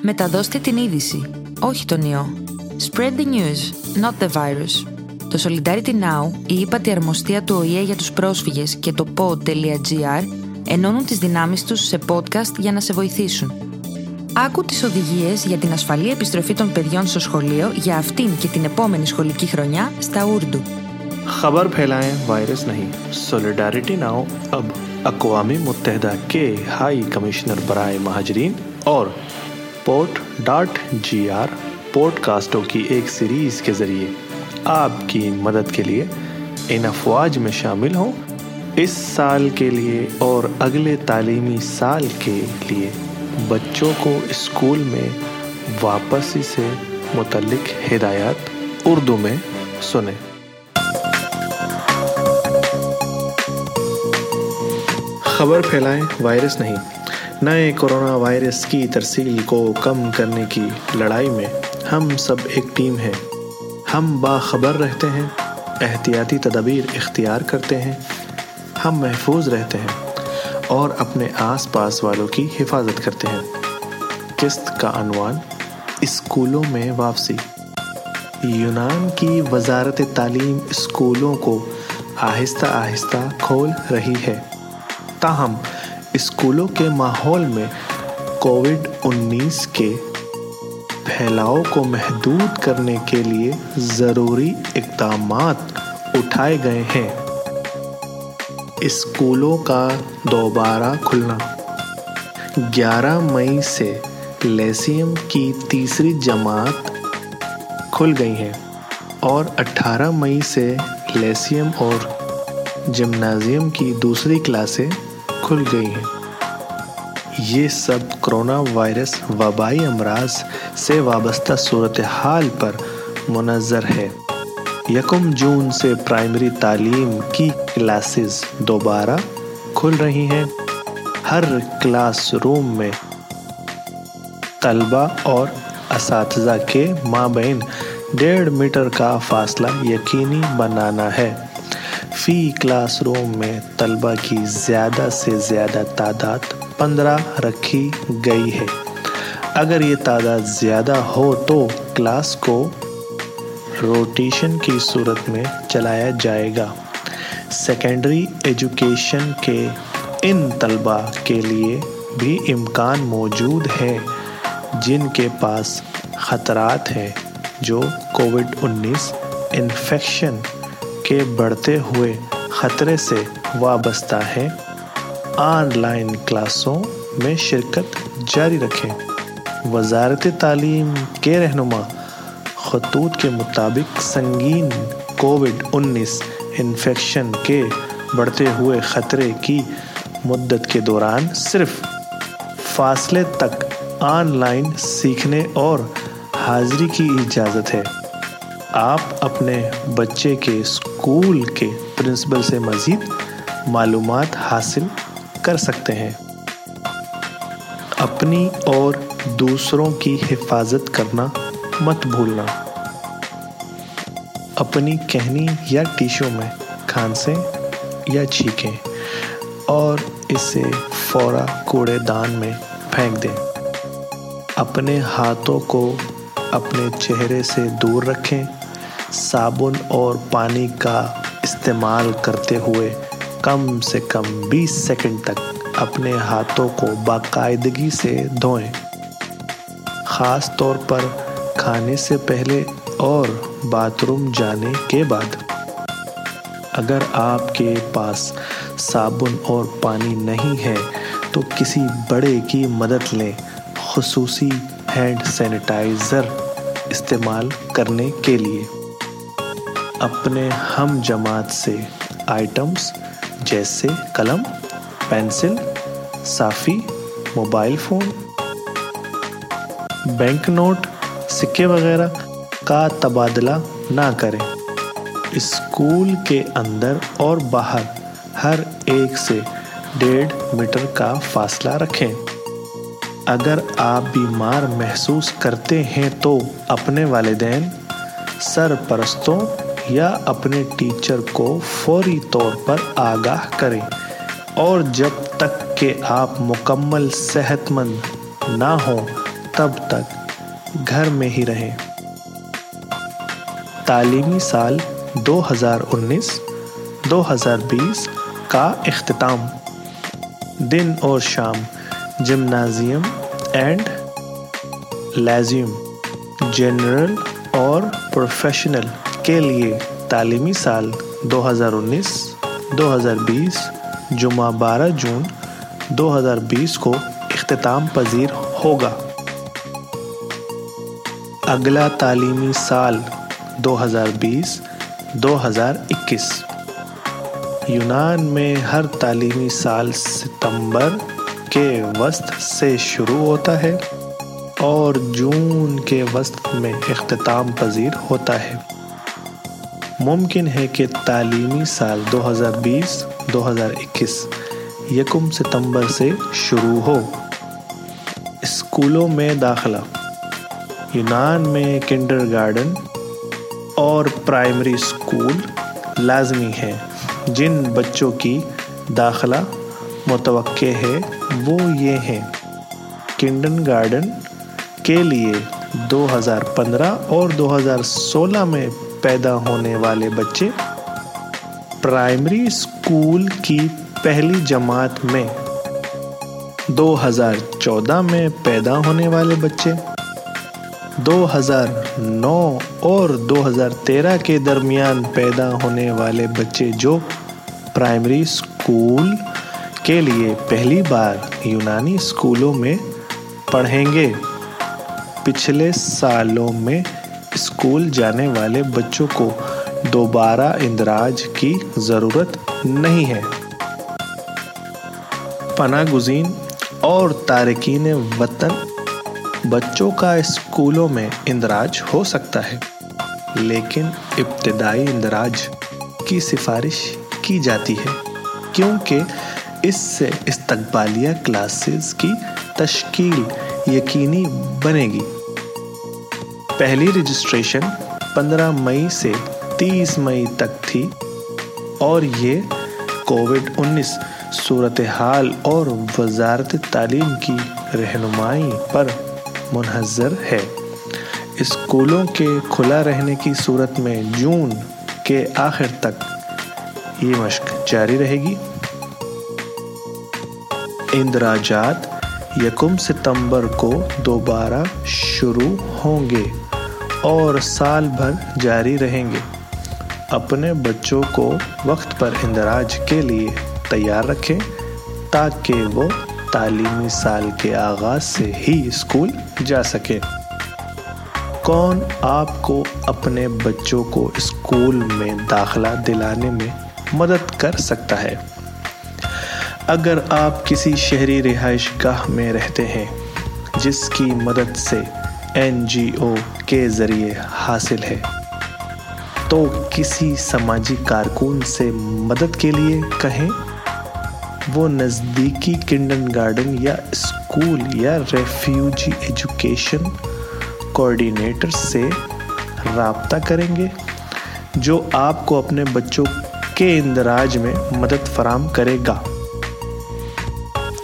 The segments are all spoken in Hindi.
Μεταδώστε την είδηση, όχι τον ιό. Spread the news, not the virus. Το Solidarity Now, η ύπατη αρμοστία του ΟΗΕ για τους πρόσφυγες και το pod.gr ενώνουν τις δυνάμεις τους σε podcast για να σε βοηθήσουν. Άκου τις οδηγίες για την ασφαλή επιστροφή των παιδιών στο σχολείο για αυτήν και την επόμενη σχολική χρονιά στα Ούρντου. खबर फैलाएं वायरस नहीं सोलिडारिटी नाउ अब अकवामी मुतहदा के हाई कमिश्नर बरए महाजरीन और पोर्ट डॉट जी आर पॉडकास्टों की एक सीरीज़ के ज़रिए आपकी मदद के लिए इन अफवाज में शामिल हों। इस साल के लिए और अगले तालीमी साल के लिए बच्चों को स्कूल में वापसी से मुतलिक हिदायत उर्दू में सुने। खबर फैलाएँ, वायरस नहीं। नए कोरोना वायरस की तरसील को कम करने की लड़ाई में हम सब एक टीम हैं। हम बाखबर रहते हैं, एहतियाती तदाबीर इख्तियार करते हैं, हम महफूज रहते हैं और अपने आस पास वालों की हिफाजत करते हैं। किस्त का अनवान, स्कूलों में वापसी। यूनान की वजारत तालीम स्कूलों को आहिस्ता आहिस्ता खोल रही है। ताहम स्कूलों के माहौल में कोविड 19 के फैलाव को महदूद करने के लिए ज़रूरी इकदाम उठाए गए हैं। स्कूलों का दोबारा खुलना। 11 मई से लेसियम की तीसरी जमात खुल गई है और 18 मई से लेसियम और जिम्नाजियम की दूसरी क्लासें खुल गई हैं। ये सब कोरोना वायरस वबाई अमराज से वाबस्ता सूरत हाल पर मुनज़र है। यकम जून से प्राइमरी तालीम की क्लासेस दोबारा खुल रही हैं। हर क्लास रूम में तलबा और इस के माबेन डेढ़ मीटर का फासला यकीनी बनाना है। फ़ी क्लासरूम में तलबा की ज़्यादा से ज़्यादा तादाद पंद्रह रखी गई है। अगर ये तादाद ज़्यादा हो तो क्लास को रोटेशन की सूरत में चलाया जाएगा। सेकेंडरी एजुकेशन के इन तलबा के लिए भी इम्कान मौजूद है, जिनके पास ख़तरात हैं, जो कोविड 19 इन्फेक्शन के बढ़ते हुए ख़तरे से वाबस्ता है। ऑनलाइन क्लासों में शिरकत जारी रखें। वजारत तालीम के रहनुमा खतूत के मुताबिक संगीन कोविड 19 इन्फेक्शन के बढ़ते हुए ख़तरे की मुद्दत के दौरान सिर्फ़ फासले तक ऑनलाइन सीखने और हाजिरी की इजाज़त है। आप अपने बच्चे के स्कूल के प्रिंसिपल से मज़ीद मालूम हासिल कर सकते हैं। अपनी और दूसरों की हिफाजत करना मत भूलना। अपनी कहनी या टिश्यू में खांसें या छीकें और इसे फौरा कूड़ेदान में फेंक दें। अपने हाथों को अपने चेहरे से दूर रखें। साबुन और पानी का इस्तेमाल करते हुए कम से कम 20 सेकंड तक अपने हाथों को बाकायदगी से धोएँ। ख़ास तौर पर खाने से पहले और बाथरूम जाने के बाद। अगर आपके पास साबुन और पानी नहीं है तो किसी बड़े की मदद लें। खसूसी हैंड सैनिटाइज़र इस्तेमाल करने के लिए। अपने हम जमात से आइटम्स जैसे कलम, पेंसिल, साफ़ी, मोबाइल फ़ोन बैंक नोट सिक्के वगैरह का तबादला ना करें। स्कूल के अंदर और बाहर हर एक से डेढ़ मीटर का फासला रखें। अगर आप बीमार महसूस करते हैं तो अपने वालदेन, सरपरस्तों या अपने टीचर को फौरी तौर पर आगाह करें। और जब तक के आप मुकम्मल सेहतमंद ना हो, तब तक घर में ही रहें। तालीमी साल 2019-2020 का अख्ताम दिन और शाम जिम्नाजियम एंड लेजियम जनरल और प्रोफेशनल के लिए तालीमी साल 2019-2020 जुमा 12 जून 2020 को अख्ताम पजीर होगा। अगला तालीमी साल 2020-2021 यूनान में हर तालीमी साल सितंबर के वस्त से शुरू होता है और जून के वस्त में अख्ताम पजीर होता है। मुमकिन है कि तालीमी साल 2020-2021 यकम सितंबर से शुरू हो। स्कूलों में दाखला, यूनान में किंडरगार्टन और प्राइमरी स्कूल लाजमी है। जिन बच्चों की दाखला मुतव है, वो ये हैं। किंडन गार्डन के लिए 2015 और 2016 में पैदा होने वाले बच्चे प्राइमरी स्कूल की पहली जमात में 2014 में पैदा होने वाले बच्चे 2009 और 2013 के दरमियान पैदा होने वाले बच्चे जो प्राइमरी स्कूल के लिए पहली बार यूनानी स्कूलों में पढ़ेंगे। पिछले सालों में स्कूल जाने वाले बच्चों को दोबारा इंदराज की ज़रूरत नहीं है। पना गुजीन और तारकिन वतन बच्चों का स्कूलों में इंदराज हो सकता है, लेकिन इब्तदाई इंदराज की सिफारिश की जाती है, क्योंकि इससे इस्तबालिया क्लासेस की तश्कील यकीनी बनेगी। पहली रजिस्ट्रेशन 15 मई से 30 मई तक थी और ये कोविड 19 सूरत हाल और वजारत तालीम की रहनुमाई पर मुनहजर है। स्कूलों के खुला रहने की सूरत में जून के आखिर तक ये मश्क जारी रहेगी। इंदराजात यकुम सितंबर को दोबारा शुरू होंगे। और साल भर जारी रहेंगे। अपने बच्चों को वक्त पर इंदराज के लिए तैयार रखें, ताकि वो तालीमी साल के आगाज़ से ही स्कूल जा सके। कौन आपको अपने बच्चों को स्कूल में दाखला दिलाने में मदद कर सकता है? अगर आप किसी शहरी रिहाइश गाह में रहते हैं, जिसकी मदद से एनजीओ के ज़रिए हासिल है। तो किसी समाजी कारकुन से मदद के लिए कहें, वो नज़दीकी किंडन गार्डन या स्कूल या रेफ्यूजी एजुकेशन कोऑर्डिनेटर से रबता करेंगे, जो आपको अपने बच्चों के इंदराज में मदद फराम करेगा।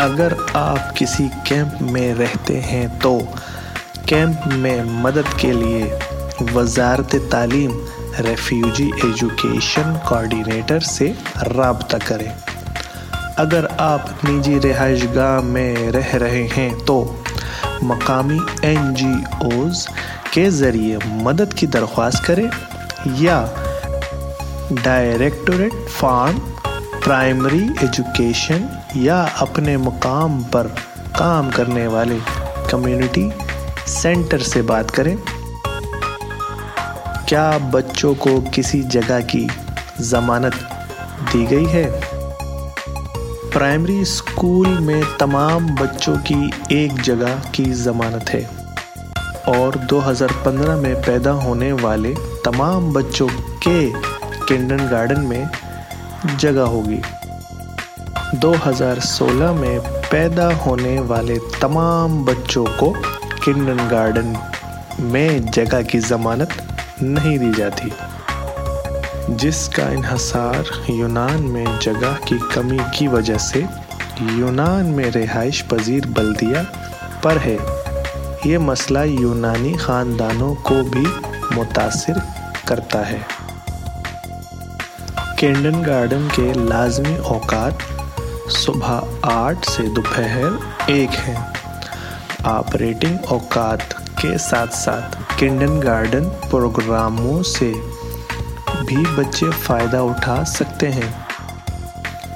अगर आप किसी कैंप में रहते हैं तो कैंप में मदद के लिए वजारत तालीम, रेफ्यूजी एजुकेशन कोऑर्डिनेटर से रबता करें। अगर आप निजी रिहाइश गाह में रह रहे हैं तो मकामी एन जी ओज़ के ज़रिए मदद की दरख्वास्त करें या डायरेक्टोरेट फार्म, प्राइमरी एजुकेशन या अपने मुकाम पर काम करने वाले कम्युनिटी सेंटर से बात करें। क्या बच्चों को किसी जगह की जमानत दी गई है? प्राइमरी स्कूल में तमाम बच्चों की एक जगह की जमानत है और 2015 में पैदा होने वाले तमाम बच्चों के किंडन गार्डन में जगह होगी। 2016 में पैदा होने वाले तमाम बच्चों को किंडन गार्डन में जगह की ज़मानत नहीं दी जाती, जिसका इन्हसार यूनान में जगह की कमी की वजह से यूनान में रिहाइश पजीर बल्दिया पर है। ये मसला यूनानी ख़ानदानों को भी मुतासर करता है। किंडन गार्डन के लाजमी औकात सुबह आठ से दोपहर एक हैं। ऑपरेटिंग औकात के साथ साथ किंडन गार्डन प्रोग्रामों से भी बच्चे फ़ायदा उठा सकते हैं।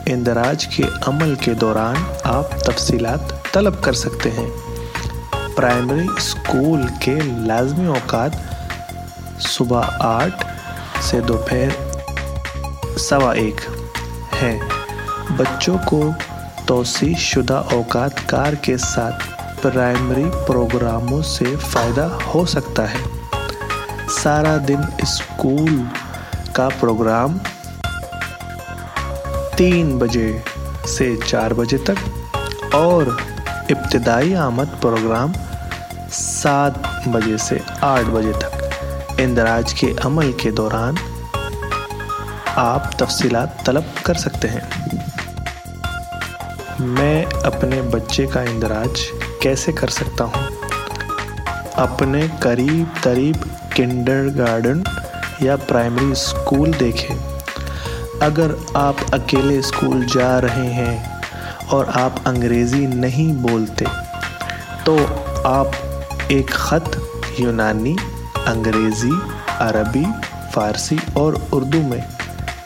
इंदराज के अमल के दौरान आप तफसीलात तलब कर सकते हैं। प्राइमरी स्कूल के लाजमी औकात सुबह आठ से दोपहर सवा एक हैं। बच्चों को तोसी शुदा औकात कार के साथ प्राइमरी प्रोग्रामों से फ़ायदा हो सकता है। सारा दिन स्कूल का प्रोग्राम तीन बजे से चार बजे तक और इब्तदाई आमद प्रोग्राम सात बजे से आठ बजे तक। इंदराज के अमल के दौरान आप तफसीलात तलब कर सकते हैं। मैं अपने बच्चे का इंदराज कैसे कर सकता हूँ? अपने करीब करीब किंडर गार्डन या प्राइमरी स्कूल देखें। अगर आप अकेले स्कूल जा रहे हैं और आप अंग्रेज़ी नहीं बोलते तो आप एक ख़त यूनानी, अंग्रेज़ी, अरबी, फ़ारसी और उर्दू में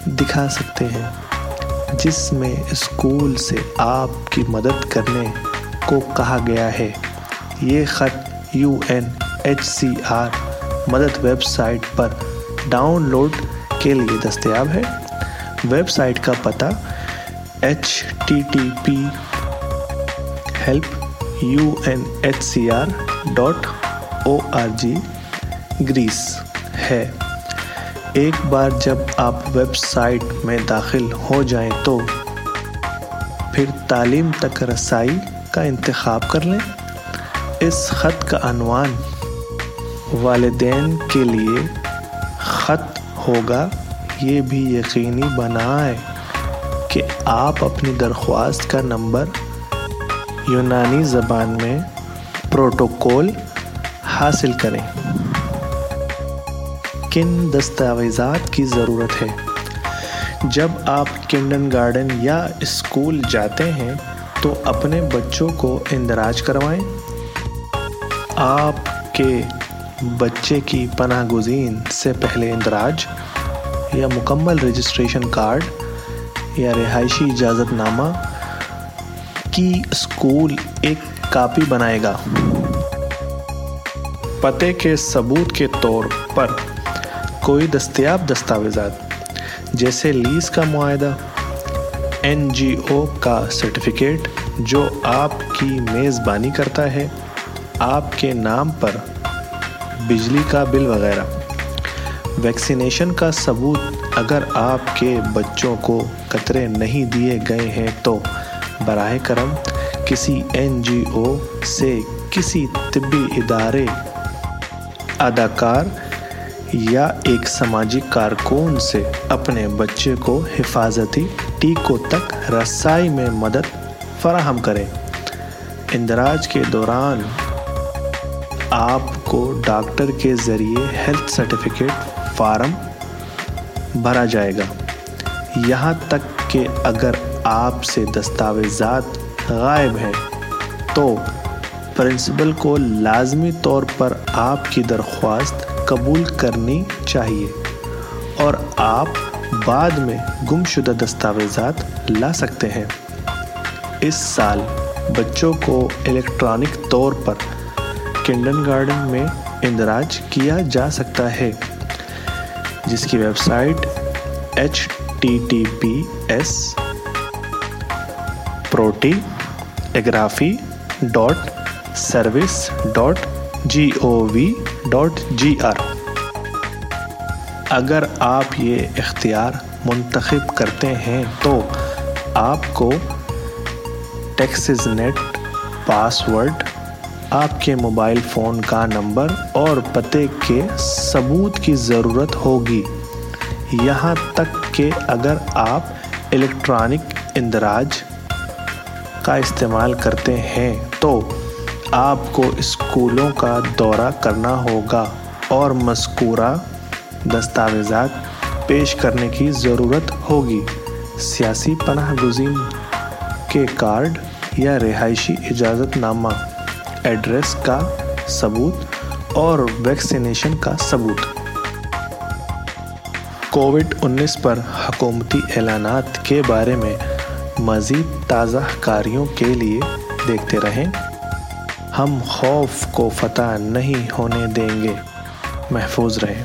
दिखा सकते हैं, जिसमें स्कूल से आपकी मदद करने को कहा गया है। ये ख़त U N H C R मदद वेबसाइट पर डाउनलोड के लिए दस्तियाब है। वेबसाइट का पता H T T P help U N H C R dot O R G Greece है। एक बार जब आप वेबसाइट में दाखिल हो जाएँ तो फिर तालीम तक रसाई का इंतखब कर लें। इस ख़त का अनवान वालदेन के लिए ख़त होगा। ये भी यकीनी बनाएँ कि आप अपनी दरख्वास्त का नंबर यूनानी ज़बान में प्रोटोकॉल हासिल करें। किन दस्तावेज़ात की ज़रूरत है? जब आप किंडन गार्डन या स्कूल जाते हैं तो अपने बच्चों को इंदराज करवाएँ। आपके बच्चे की पनाह गुजीन से पहले इंदराज, या मुकम्मल रजिस्ट्रेशन कार्ड, या रिहायशी इजाज़तनामा की स्कूल एक कापी बनाएगा। पते के सबूत के तौर पर कोई दस्तियाब दस्तावेज़ात, जैसे लीज़ का मुआदा एनजीओ का सर्टिफिकेट जो आपकी मेज़बानी करता है, आपके नाम पर बिजली का बिल वगैरह। वैक्सीनेशन का सबूत अगर आपके बच्चों को कतरे नहीं दिए गए हैं तो बराह करम, किसी एनजीओ से किसी तिब्बी इदारे, अदाकार या एक सामाजिक कारकुन से अपने बच्चे को हिफाजती टीकों तक रसाई में मदद फराहम करें। इंदराज के दौरान आपको डॉक्टर के ज़रिए हेल्थ सर्टिफिकेट फार्म भरा जाएगा। यहाँ तक कि अगर आपसे दस्तावेज़ात गायब हैं तो प्रिंसिपल को लाजमी तौर पर आपकी दरख्वास्त कबूल करनी चाहिए और आप बाद में गुमशुदा दस्तावेज़ात ला सकते हैं। इस साल बच्चों को इलेक्ट्रॉनिक तौर पर किंडन गार्डन में इंदराज किया जा सकता है, जिसकी website H T T P S प्रोटी एग्राफी dot service dot G O V dot G R अगर आप ये इख्तियार मुंतखब करते हैं तो आपको टेक्सिस नेट पासवर्ड आपके मोबाइल फ़ोन का नंबर और पते के सबूत की ज़रूरत होगी। यहाँ तक कि अगर आप इलेक्ट्रॉनिक इंदराज का इस्तेमाल करते हैं तो आपको स्कूलों का दौरा करना होगा और मस्कूरा दस्तावेज़ात पेश करने की ज़रूरत होगी। सियासी पनाह गुजीन के कार्ड या रिहायशी इजाज़तनामा, एड्रेस का सबूत और वैक्सीनेशन का सबूत। कोविड 19 पर हकूमती ऐलानात के बारे में मज़ीद ताज़ा कार्यों के लिए देखते रहें। हम खौफ को फतह नहीं होने देंगे। महफूज रहें।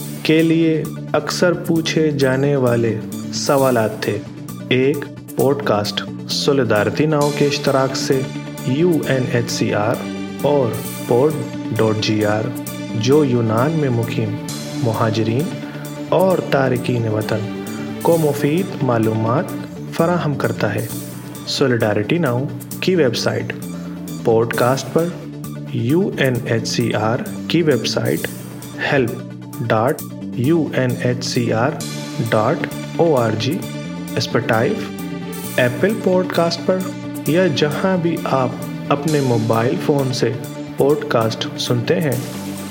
के लिए अक्सर पूछे जाने वाले सवाल थे। एक, पॉडकास्ट सोलिदारिटी नाव के इश्तराक से U N H C R और पोर्ट डॉट जी आर जो यूनान में मुकीम, महाजरीन और तारकिन वतन को मुफीद मालूम फराहम करता है। सोलिडारिटी नाउ की वेबसाइट, पॉडकास्ट पर U N H C R की website, help. Dot U N H C R dot O R G Spotify Apple podcast पर, या जहाँ भी आप अपने मोबाइल फ़ोन से पॉडकास्ट सुनते हैं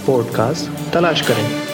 पॉडकास्ट तलाश करें।